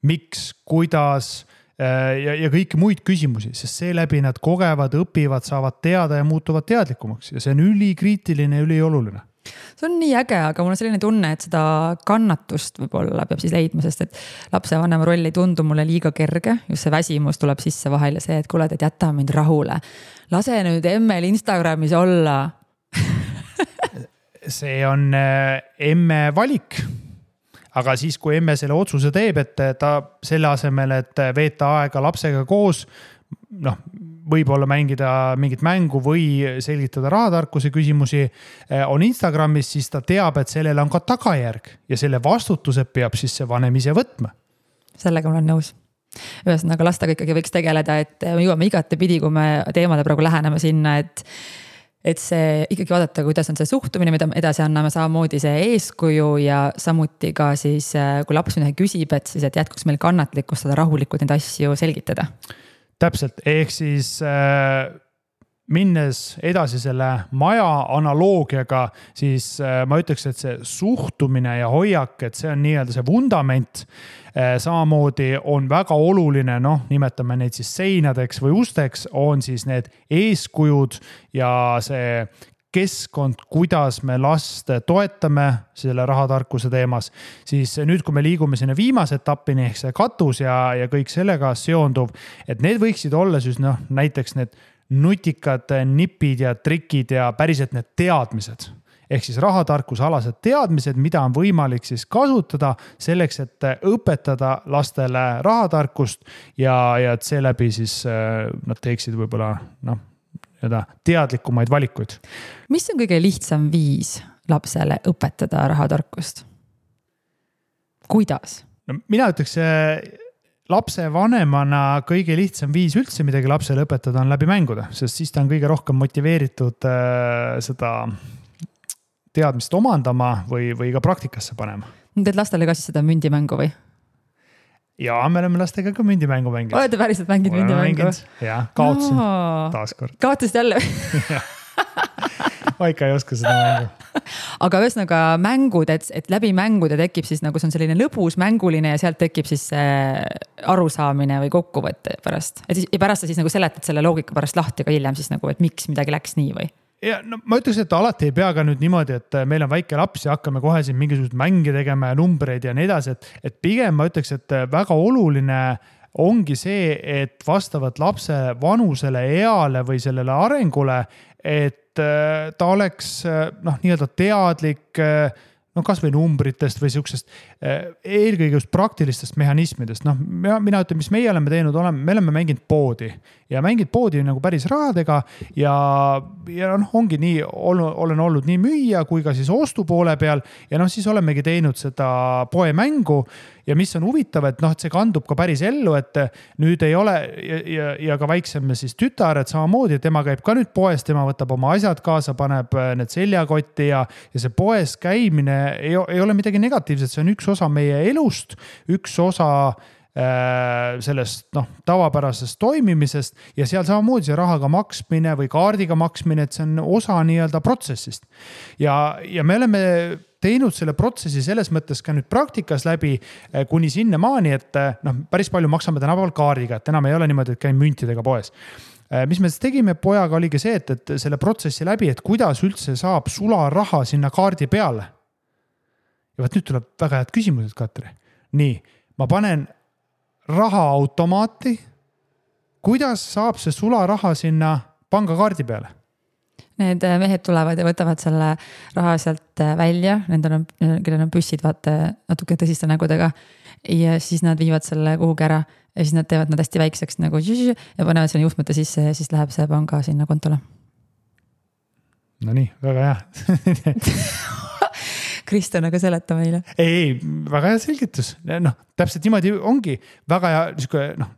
miks, kuidas äh, ja, ja kõiki muid küsimusi, sest seeläbi nad kogevad, õpivad, saavad teada ja muutuvad teadlikumaks ja see on ülikriitiline ja ülioluline see on nii äge, aga mul on selline tunne, et seda kannatust võib-olla peab siis leidma, sest et lapsevanema roll ei tundu mulle liiga kerge. just see väsimus tuleb sisse vahel ja see, et kuule, et jäta mind rahule. lase nüüd emmel Instagramis olla (laughs) see on äh, emme valik aga siis, kui emme selle otsuse teeb, et ta selle asemel, et veeta aega lapsega koos, noh, võib-olla mängida mingit mängu või selgitada rahatarkuse küsimusi, eh, on Instagramis, siis ta teab, et sellel on ka tagajärg ja selle vastutuse peab siis see vanem ise võtma. sellega ma olen nõus ühesõnaga lastega ikkagi võiks tegeleda, et me jõuame igatepidi, kui me teemale praegu läheneme sinna, et et see ikkagi vaadata, kuidas on see suhtumine, mida me edasi anname, samamoodi see eeskuju ja samuti ka siis, kui laps midagi küsib, et siis, et jätkuks meil kannatlikkust seda rahulikult neid asju selgitada. Täpselt, ehk siis äh minnes edasi selle maja analoogiaga, siis äh, ma ütleks, et see suhtumine ja hoiak, et see on nii-öelda see vundament. Äh, samamoodi on väga oluline, noh, nimetame neid siis seinadeks või usteks, on siis need eeskujud ja see keskkond, kuidas me last toetame selle rahatarkuse teemas, siis nüüd, kui me liigume sinna viimase etapini ehk see katus ja, ja kõik sellega seonduv, et need võiksid olla siis noh, näiteks need nutikad nipid ja trikid ja päriselt need teadmised. Ehk siis rahatarkusealased teadmised, mida on võimalik siis kasutada selleks, et õpetada lastele rahatarkust ja, ja et seeläbi siis äh, nad teeksid võib-olla noh, nii-öelda teadlikumaid valikuid. mis on kõige lihtsam viis lapsele õpetada rahatarkust? kuidas? no mina ütleks lapsevanemana kõige lihtsam viis üldse midagi lapsele õpetada on läbi mängude, sest siis ta on kõige rohkem motiveeritud äh, seda teadmist omandama või, või ka praktikasse panema. teed lastele ka siis seda mündimängu või? Ja me oleme lastega ka mündimängu mänginud. olete päriselt mänginud mündimängu? jah, kaotasin no. taaskord. kaotasid jälle (laughs) ma ikka ei oska seda mängu. (laughs) aga ühesõnaga mängud, et, et läbi mängude tekib siis nagu see on selline lõbus, mänguline ja sealt tekib siis see arusaamine või kokkuvõte pärast. et siis ja pärast sa siis nagu seletad selle loogika pärast lahti ka hiljem siis nagu, et miks midagi läks nii või? Ja no ma ütleks, et alati ei pea ka nüüd niimoodi, et meil on väike laps ja hakkame kohe siin mingisuguseid mänge tegema ja numbreid ja nii edasi, et, et pigem ma ütleks, et väga oluline ongi see, et vastavalt lapse vanusele, eale või sellele arengule, et äh, ta oleks äh, noh, nii-öelda teadlik äh, no kasvõi numbritest või sihukesest, eelkõige just praktilistest mehhanismidest, noh, mina, ütlen, mis meie oleme teinud, oleme, me oleme mänginud poodi. Ja mänginud poodi nagu päris rahadega ja, ja noh, ongi nii olen olnud nii müüja kui ka siis ostu poole peal ja noh, siis olemegi teinud seda poemängu. Ja mis on huvitav, et noh, et see kandub ka päris ellu, et nüüd ei ole ja, ja, ja ka väiksem siis tütar, et samamoodi, tema käib ka nüüd poes, tema võtab oma asjad kaasa, paneb äh, need seljakotti ja, ja see poes käimine ei, ei ole midagi negatiivset, see on üks osa meie elust, üks osa äh, sellest noh, tavapärasest toimimisest ja seal samamoodi see rahaga maksmine või kaardiga maksmine, et see on osa nii-öelda protsessist. ja, ja me oleme teinud selle protsessi selles mõttes ka nüüd praktikas läbi eh, kuni sinnamaani, et eh, noh, päris palju maksame tänapäeval kaardiga, et enam ei ole niimoodi, et käin müntidega poes mis me siis tegime pojaga, oligi see, et, et selle protsessi läbi, et kuidas üldse saab sularaha sinna kaardi peale. Ja vot nüüd tuleb väga head küsimused, Katri. nii, ma panen raha automaati. kuidas saab see sularaha sinna pangakaardi peale? need äh, mehed tulevad ja võtavad selle raha sealt äh, välja, nendel on, kellel on püssid, vaata natuke tõsiste nägudega. ja siis nad viivad selle kuhugi ära ja siis nad teevad nad hästi väikseks nagu ja panevad sinna juhtmete sisse ja siis läheb see panga sinna kontole. Nonii, väga hea (laughs) Kristjan, aga seleta meile. ei, ei, väga hea selgitus, noh, täpselt niimoodi ongi. Väga hea sihuke noh,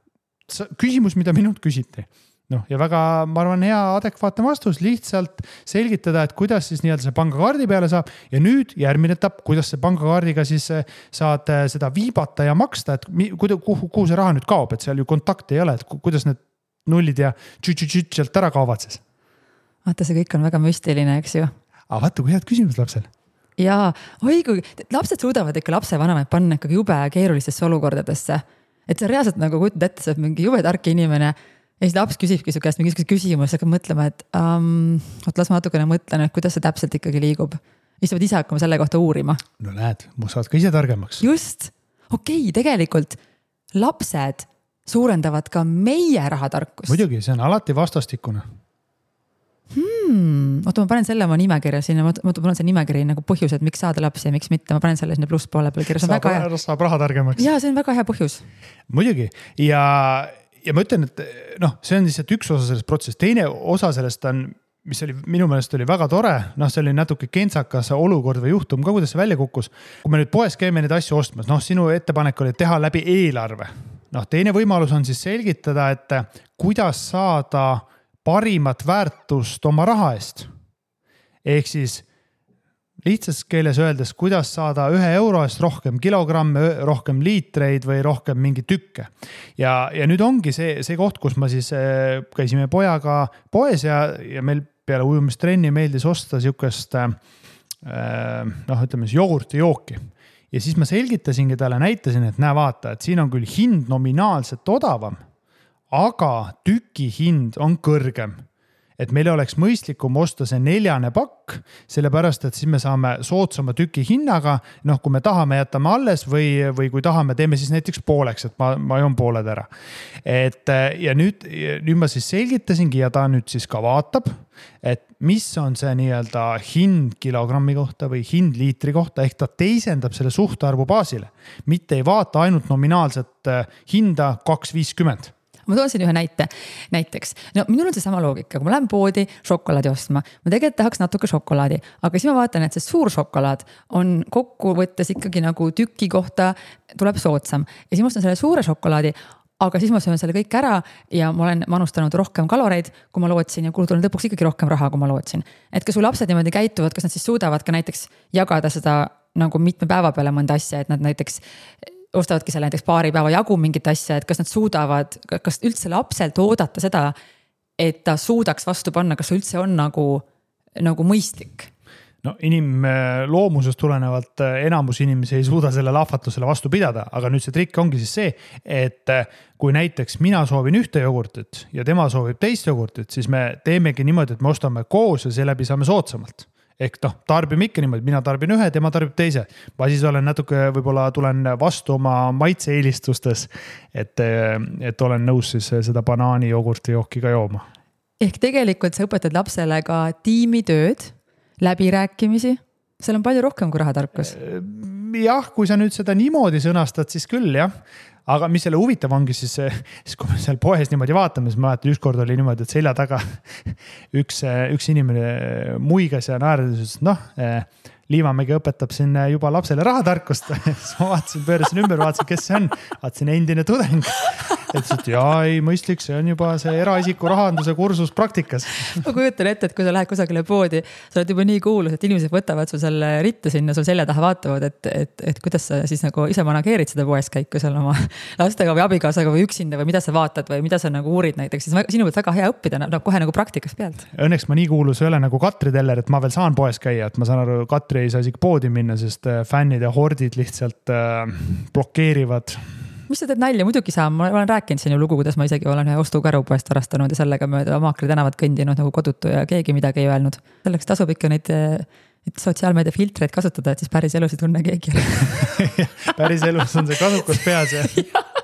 küsimus, mida minult küsiti. Noh, ja väga, ma arvan, hea adekvaatne vastus, lihtsalt selgitada, et kuidas siis nii-öelda see pangakaardi peale saab. Ja nüüd järgmine etapp, kuidas see pangakaardiga siis eh, saad eh, seda viibata ja maksta, et kuhu, kuhu, see raha nüüd kaob, et seal ju kontakte ei ole, et kuidas need nullid ja tšüt-tšüt sealt ära kaovad siis? vaata, see kõik on väga müstiline, eks ju. aga vaata, kui head küsimused lapsel jaa, oi kui lapsed suudavad ikka lapsevanemaid panna ikkagi jube keerulistesse olukordadesse. et sa reaalselt nagu kujutad ette, sa oled mingi jube tark inimene ja siis laps küsibki su käest mingisuguse küsimuse, hakkab mõtlema, et um, oot, las ma natukene mõtlen, et kuidas see täpselt ikkagi liigub. ja siis pead ise hakkama selle kohta uurima. no näed, saad ka ise targemaks. just, okei okay,, tegelikult lapsed suurendavad ka meie rahatarkust. muidugi, see on alati vastastikune hmm,. oota, ma panen selle oma nimekirja sinna, oota, mul on see nimekiri nagu põhjused, miks saada lapsi ja miks mitte, ma panen selle sinna plusspoole peale kirja, see on saab, väga hea. saab raha targemaks. ja see on väga hea põhjus. muidugi ja ja ma ütlen, et noh, see on lihtsalt üks osa sellest protsessist, teine osa sellest on mis oli minu meelest oli väga tore, noh, see oli natuke kentsakas olukord või juhtum ka, kuidas see välja kukkus. kui me nüüd poes käime neid asju ostmas, noh, sinu ettepanek oli teha läbi eelarve. noh, teine võimalus on siis selgitada, et kuidas saada parimat väärtust oma raha eest. ehk siis lihtsas keeles öeldes, kuidas saada ühe euro eest rohkem kilogramme, rohkem liitreid või rohkem mingeid tükke. ja, ja nüüd ongi see, see koht, kus ma siis äh, käisime pojaga poes ja, ja meil peale ujumistrenni meeldis osta sihukest äh, noh, ütleme siis jogurtijooki ja siis ma selgitasingi talle, näitasin, et näe, vaata, et siin on küll hind nominaalselt odavam, aga tüki hind on kõrgem et meil oleks mõistlikum osta see neljane pakk, sellepärast et siis me saame soodsama tüki hinnaga. noh, kui me tahame, jätame alles või, või kui tahame, teeme siis näiteks pooleks, et ma, ma joon pooled ära. et ja nüüd, nüüd ma siis selgitasingi ja ta nüüd siis ka vaatab, et mis on see nii-öelda hind kilogrammi kohta või hind liitri kohta, ehk ta teisendab selle suhtarvu baasile. mitte ei vaata ainult nominaalset äh, hinda kaks viiskümmend ma toon siin ühe näite. näiteks, no minul on seesama loogika, kui ma lähen poodi šokolaadi ostma, ma tegelikult tahaks natuke šokolaadi, aga siis ma vaatan, et see suur šokolaad on kokkuvõttes ikkagi nagu tüki kohta tuleb soodsam ja siis ma ostan selle suure šokolaadi aga siis ma söön selle kõik ära ja ma olen manustanud rohkem kaloreid, kui ma lootsin ja kulutan lõpuks ikkagi rohkem raha, kui ma lootsin. et kas su lapsed niimoodi käituvad, kas nad siis suudavad ka näiteks jagada seda nagu mitme päeva peale mõnda asja, et nad näiteks ostavadki seal näiteks paari päeva jagu mingit asja, et kas nad suudavad, kas üldse lapselt oodata seda, et ta suudaks vastu panna, kas üldse on nagu, nagu mõistlik? no inimloomusest tulenevalt äh, enamus inimesi ei suuda sellele ahvatlusele vastu pidada, aga nüüd see trikk ongi siis see, et äh, kui näiteks mina soovin ühte jogurtit ja tema soovib teist jogurtit, siis me teemegi niimoodi, et me ostame koos ja seeläbi saame soodsamalt ehk noh, tarbime ikka niimoodi, mina tarbin ühe, tema tarbib teise. ma siis olen natuke, võib-olla tulen vastu oma maitse-eelistustes. et, et olen nõus siis seda banaani jogurtijooki ka jooma. ehk tegelikult sa õpetad lapsele ka tiimitööd, läbirääkimisi, seal on palju rohkem kui rahatarkus. jah, kui sa nüüd seda niimoodi sõnastad, siis küll jah aga mis selle huvitav ongi, siis, siis kui me seal poes niimoodi vaatame, siis ma mäletan, ükskord oli niimoodi, et selja taga (laughs) üks, üks inimene muigas ja naeras, ütles, et noh Liivamägi õpetab siin juba lapsele rahatarkust (laughs) siis ma vaatasin, pöörasin ümber, vaatasin, kes see on. vaatasin endine tudeng ütles, et jaa, ei mõistlik, see on juba see eraisiku rahanduse kursus praktikas. (laughs) ma kujutan ette, et kui sa lähed kusagile poodi, sa oled juba nii kuulus, et inimesed võtavad su selle ritta sinna sul selja taha, vaatavad, et, et, et kuidas sa siis nagu ise manageerid seda poes käiku seal oma (laughs) lastega või abikaasaga või üksinda või mida sa vaatad või mida sa nagu uurid näiteks, siis sinu pealt väga hea õppida, annab kohe nagu praktikast pealt. Õnneks ma nii kuulus ei ole nagu Katri Teller, et ma veel saan poes käia, et ma saan aru, Katri ei saa isegi poodi minna, sest äh, fännid ja hordid lihtsalt äh, blokeerivad. Mis sa teed nalja, muidugi saan, ma olen rääkinud siin ju lugu, kuidas ma isegi olen ühe ostukäru poest varastanud ja sellega mööda Maakri tänavat kõndinud nagu kodutu ja keegi midagi ei öelnud. selleks tasub ikka neid et sotsiaalmeedia filtreid kasutada, et siis päris elus ei tunne keegi. Ära (laughs) päris elus on see kasukas peas jah. (laughs)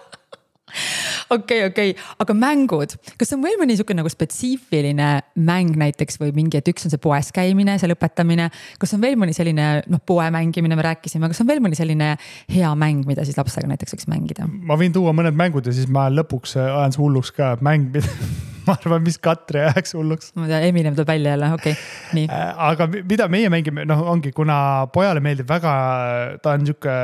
(laughs) Ja okei, okei, aga mängud, kas on veel mõni sihuke nagu spetsiifiline mäng näiteks või mingi, et üks on see poes käimine, seal õpetamine. kas on veel mõni selline noh, poe mängimine, me rääkisime, kas on veel mõni selline hea mäng, mida siis lapsega näiteks võiks mängida? ma võin tuua mõned mängud ja siis ma lõpuks äh, ajan su hulluks ka, mäng (laughs) mida ma arvan, mis Katri ajaks hulluks. ma ei tea, Eminem tuleb välja jälle, okei okay., nii. Äh, aga mida meie mängime, noh, ongi, kuna pojale meeldib väga, ta on sihuke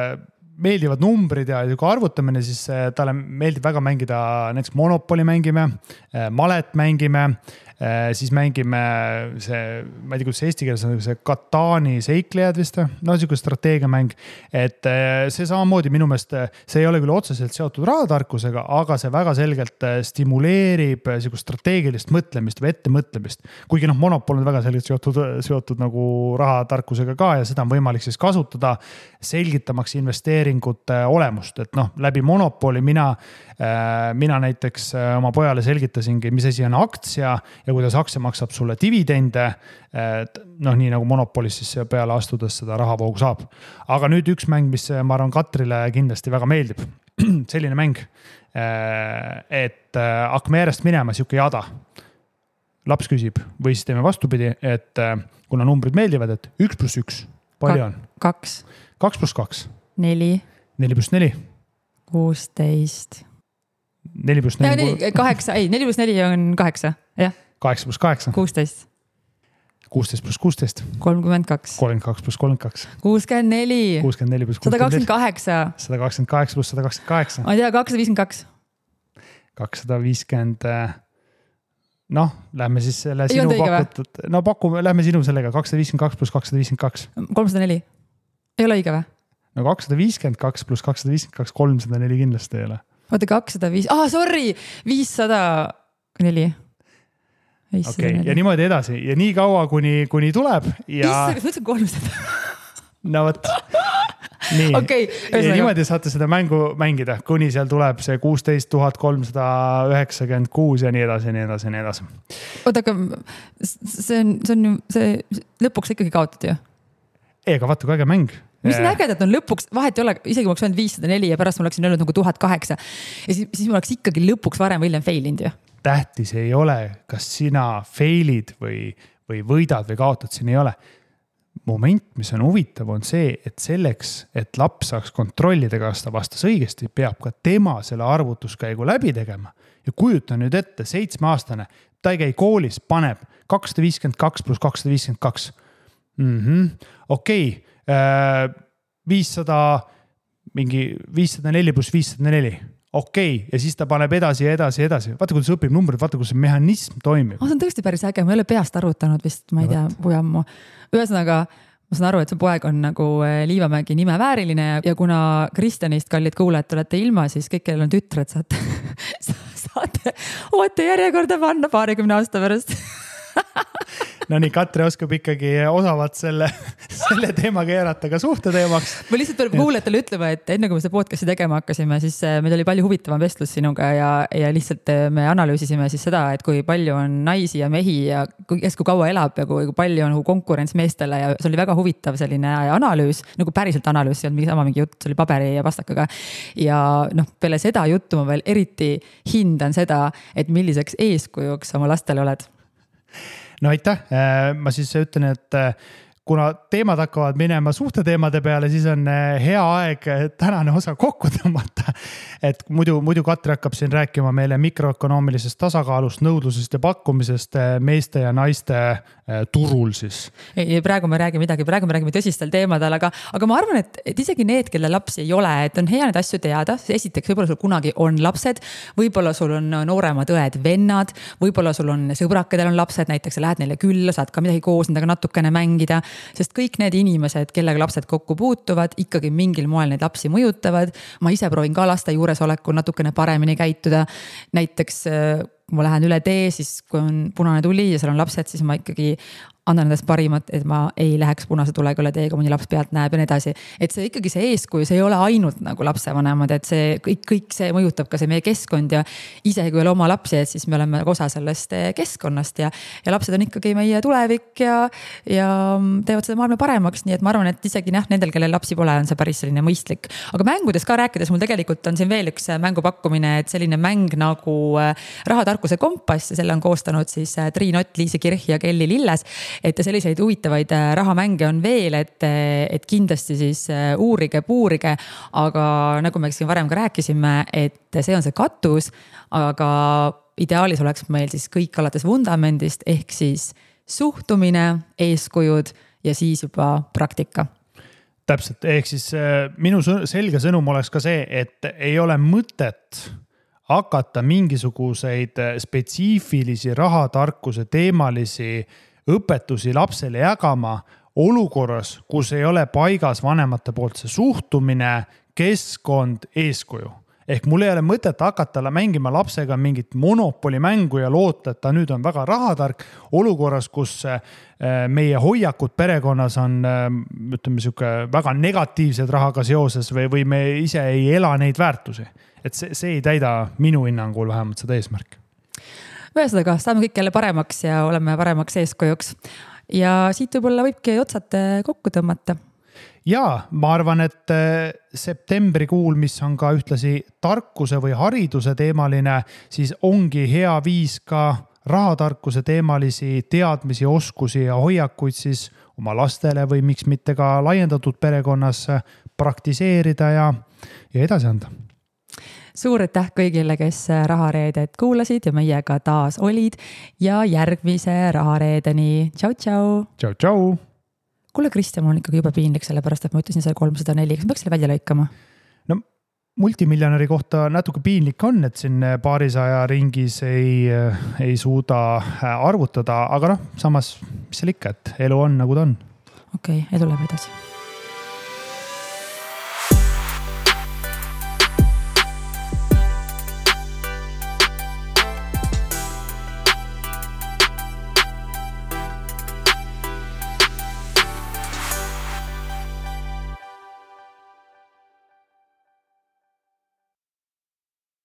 meeldivad numbrid ja sihuke arvutamine, siis eh, talle meeldib väga mängida, näiteks Monopoli mängime, eh, malet mängime siis mängime see, ma ei tea, kuidas see eesti keeles on, see Katani seiklejad vist või, no sihuke strateegiamäng. et äh, see samamoodi minu meelest, äh, see ei ole küll otseselt seotud rahatarkusega, aga see väga selgelt stimuleerib sihukest strateegilist mõtlemist või ettemõtlemist. kuigi noh, monopol on väga selgelt seotud, seotud nagu rahatarkusega ka ja seda on võimalik siis kasutada selgitamaks investeeringute olemust, et noh, läbi monopoli mina, mina näiteks oma pojale selgitasingi, mis asi on aktsia ja ja kuidas aktsia maksab sulle dividende. noh, nii nagu monopolis siis peale astudes seda rahavoogu saab. aga nüüd üks mäng, mis ma arvan, Katrile kindlasti väga meeldib. (clears throat) selline mäng, et hakkame järjest minema, sihuke jada. laps küsib või siis teeme vastupidi, et kuna numbrid meeldivad, et üks pluss üks, palju on? kaks. kaks pluss kaks. neli. neli pluss neli. kuusteist neli pluss neli. kaheksa, ei, neli pluss neli on kaheksa, jah kaheksa pluss kaheksa. kuusteist. kuusteist pluss kuusteist. kolmkümmend kaks. kolmkümmend kaks pluss kolmkümmend kaks. kuuskümmend neli. kuuskümmend neli pluss. sada kakskümmend kaheksa. sada kakskümmend kaheksa pluss sada kakskümmend kaheksa. ma ei tea, kakssada viiskümmend kaks. kakssada viiskümmend. noh, lähme siis selle sinu pakutud, no pakume, lähme sinu sellega kakssada viiskümmend kaks pluss kakssada viiskümmend kaks. kolmsada neli. ei ole õige või? no kakssada viiskümmend kaks pluss kakssada viiskümmend kaks, kolmsada neli kindlasti ei ole. oota, kakssada viis, aa sorry, viissada neli. Okei okay. ja niimoodi edasi ja nii kaua, kuni, kuni tuleb ja issand, kas ma ütlesin kolmsada? no vot. nii okei, ja niimoodi saate seda mängu mängida, kuni seal tuleb see kuusteist tuhat kolmsada üheksakümmend kuus ja nii edasi ja nii edasi ja nii edasi. oota, aga see on, see on ju see lõpuks ikkagi kaotad ju. ei, aga vaata kui äge mäng. Mis on ägedat on lõpuks, vahet ei ole, isegi ma oleks öelnud viissada neli ja pärast ma oleksin öelnud nagu tuhat kaheksa. ja siis, siis ma oleks ikkagi lõpuks varem või hiljem fail inud ju. tähtis ei ole, kas sina fail'id või, või võidad või kaotad, siin ei ole moment, mis on huvitav, on see, et selleks, et laps saaks kontrollida, kas ta vastas õigesti, peab ka tema selle arvutuskäigu läbi tegema. ja kujuta nüüd ette, seitsmeaastane, ta ei käi koolis, paneb kakssada viiskümmend kaks pluss kakssada viiskümmend kaks. okei, viissada, mingi viissada neli pluss viissada neli, okei okay., ja siis ta paneb edasi ja edasi ja edasi, vaata kuidas õpib numbreid, vaata kuidas see mehhanism toimib. see on tõesti päris äge, ma ei ole peast arvutanud vist, ma ei tea, kui ammu. ühesõnaga, ma saan aru, et see poeg on nagu eh, Liivamägi nime vääriline ja, ja kuna Kristjanist, kallid kuulajad, te olete ilma, siis kõik, kellel on tütred, saate, (laughs) saate ootejärjekorda panna paarikümne aasta pärast (laughs) no nii, Katre oskab ikkagi osavalt selle, selle teema keerata ka suhteteemaks. ma lihtsalt pean kuulajatele ütlema, et enne kui me seda podcast'i tegema hakkasime, siis äh, meil oli palju huvitavam vestlus sinuga ja, ja lihtsalt äh, me analüüsisime siis seda, et kui palju on naisi ja mehi ja kes kui kaua elab ja kui, kui palju on nagu konkurents meestele ja see oli väga huvitav selline analüüs, nagu päriselt analüüs, see ei olnud mingi sama mingi jutt, see oli paberi ja pastakaga. ja noh, peale seda juttu ma veel eriti hindan seda, et milliseks eeskujuks oma lastele oled no aitäh, ma siis ütlen, et äh, kuna teemad hakkavad minema suhteteemade peale, siis on äh, hea aeg äh, tänane osa kokku tõmmata. et muidu, muidu Katre hakkab siin rääkima meile mikroökonoomilisest tasakaalust, nõudlusest ja pakkumisest äh, meeste ja naiste turul siis. ei, praegu me ei räägi midagi, praegu me räägime tõsistel teemadel, aga, aga ma arvan, et, et isegi need, kellel lapsi ei ole, et on hea neid asju teada, esiteks võib-olla sul kunagi on lapsed, võib-olla sul on nooremad õed-vennad, võib-olla sul on sõbrad, kellel on lapsed, näiteks sa lähed neile külla, saad ka midagi koos nendega natukene mängida. Sest kõik need inimesed, kellega lapsed kokku puutuvad, ikkagi mingil moel neid lapsi mõjutavad. ma ise proovin ka laste juuresolekul natukene paremini käituda. näiteks äh, kui ma lähen üle tee, siis kui on punane tuli ja seal on lapsed, siis ma ikkagi annan endast parimat, et ma ei läheks punase tulega üle tee, kui mõni laps pealt näeb ja nii edasi. et see ikkagi see eeskuju, see ei ole ainult nagu lapsevanemad, et see kõik, kõik see mõjutab ka see meie keskkond ja isegi kui ei ole oma lapsi, et siis me oleme osa sellest eh, keskkonnast ja, ja lapsed on ikkagi meie tulevik ja, ja teevad seda maailma paremaks, nii et ma arvan, et isegi jah, nendel, kellel lapsi pole, on see päris selline mõistlik. aga mängudest ka rääkides, mul tegelikult on siin veel üks eh, mängupakkumine, et selline mäng nagu eh, rahatarkuse kompass ja selle on koostanud siis Triin Ott, Liisi Kirch ja Kelly Lilles et selliseid huvitavaid äh, rahamänge on veel, et, et kindlasti siis äh, uurige, puurige. aga nagu me siin varem ka rääkisime, et see on see katus, aga ideaalis oleks meil siis kõik alates vundamendist ehk siis suhtumine, eeskujud ja siis juba praktika täpselt, ehk siis äh, minu selge sõnum oleks ka see, et ei ole mõtet hakata mingisuguseid äh, spetsiifilisi rahatarkuse teemalisi õpetusi lapsele jagama olukorras, kus ei ole paigas vanemate poolt see suhtumine, keskkond, eeskuju ehk mul ei ole mõtet hakata mängima lapsega mingit monopoli mängu ja loota, et ta nüüd on väga rahatark olukorras, kus äh, meie hoiakud perekonnas on äh, ütleme sihuke väga negatiivsed rahaga seoses või, või me ise ei ela neid väärtusi. et see, see ei täida minu hinnangul vähemalt seda eesmärki. ühesõnaga, saame kõik jälle paremaks ja oleme paremaks eeskujuks. ja siit võib-olla võibki otsad eh, kokku tõmmata. ja ma arvan, et äh, septembrikuul, mis on ka ühtlasi tarkuse või hariduse teemaline, siis ongi hea viis ka rahatarkuse teemalisi teadmisi, oskusi ja hoiakuid siis oma lastele või miks mitte ka laiendatud perekonnas praktiseerida ja, ja edasi anda suur aitäh kõigile, kes Rahareedet kuulasid ja meiega taas olid ja järgmise Rahareedeni, tšau-tšau. tšau-tšau. kuule, Kristjan, mul on ikkagi jube piinlik, sellepärast et ma ütlesin selle kolmsada neli, kas ma peaks selle välja lõikama? no multimiljonäri kohta natuke piinlik on, et siin paarisaja ringis ei, ei suuda arvutada, aga noh, samas, mis seal ikka, et elu on nagu ta on. okei okay,, edu läheb edasi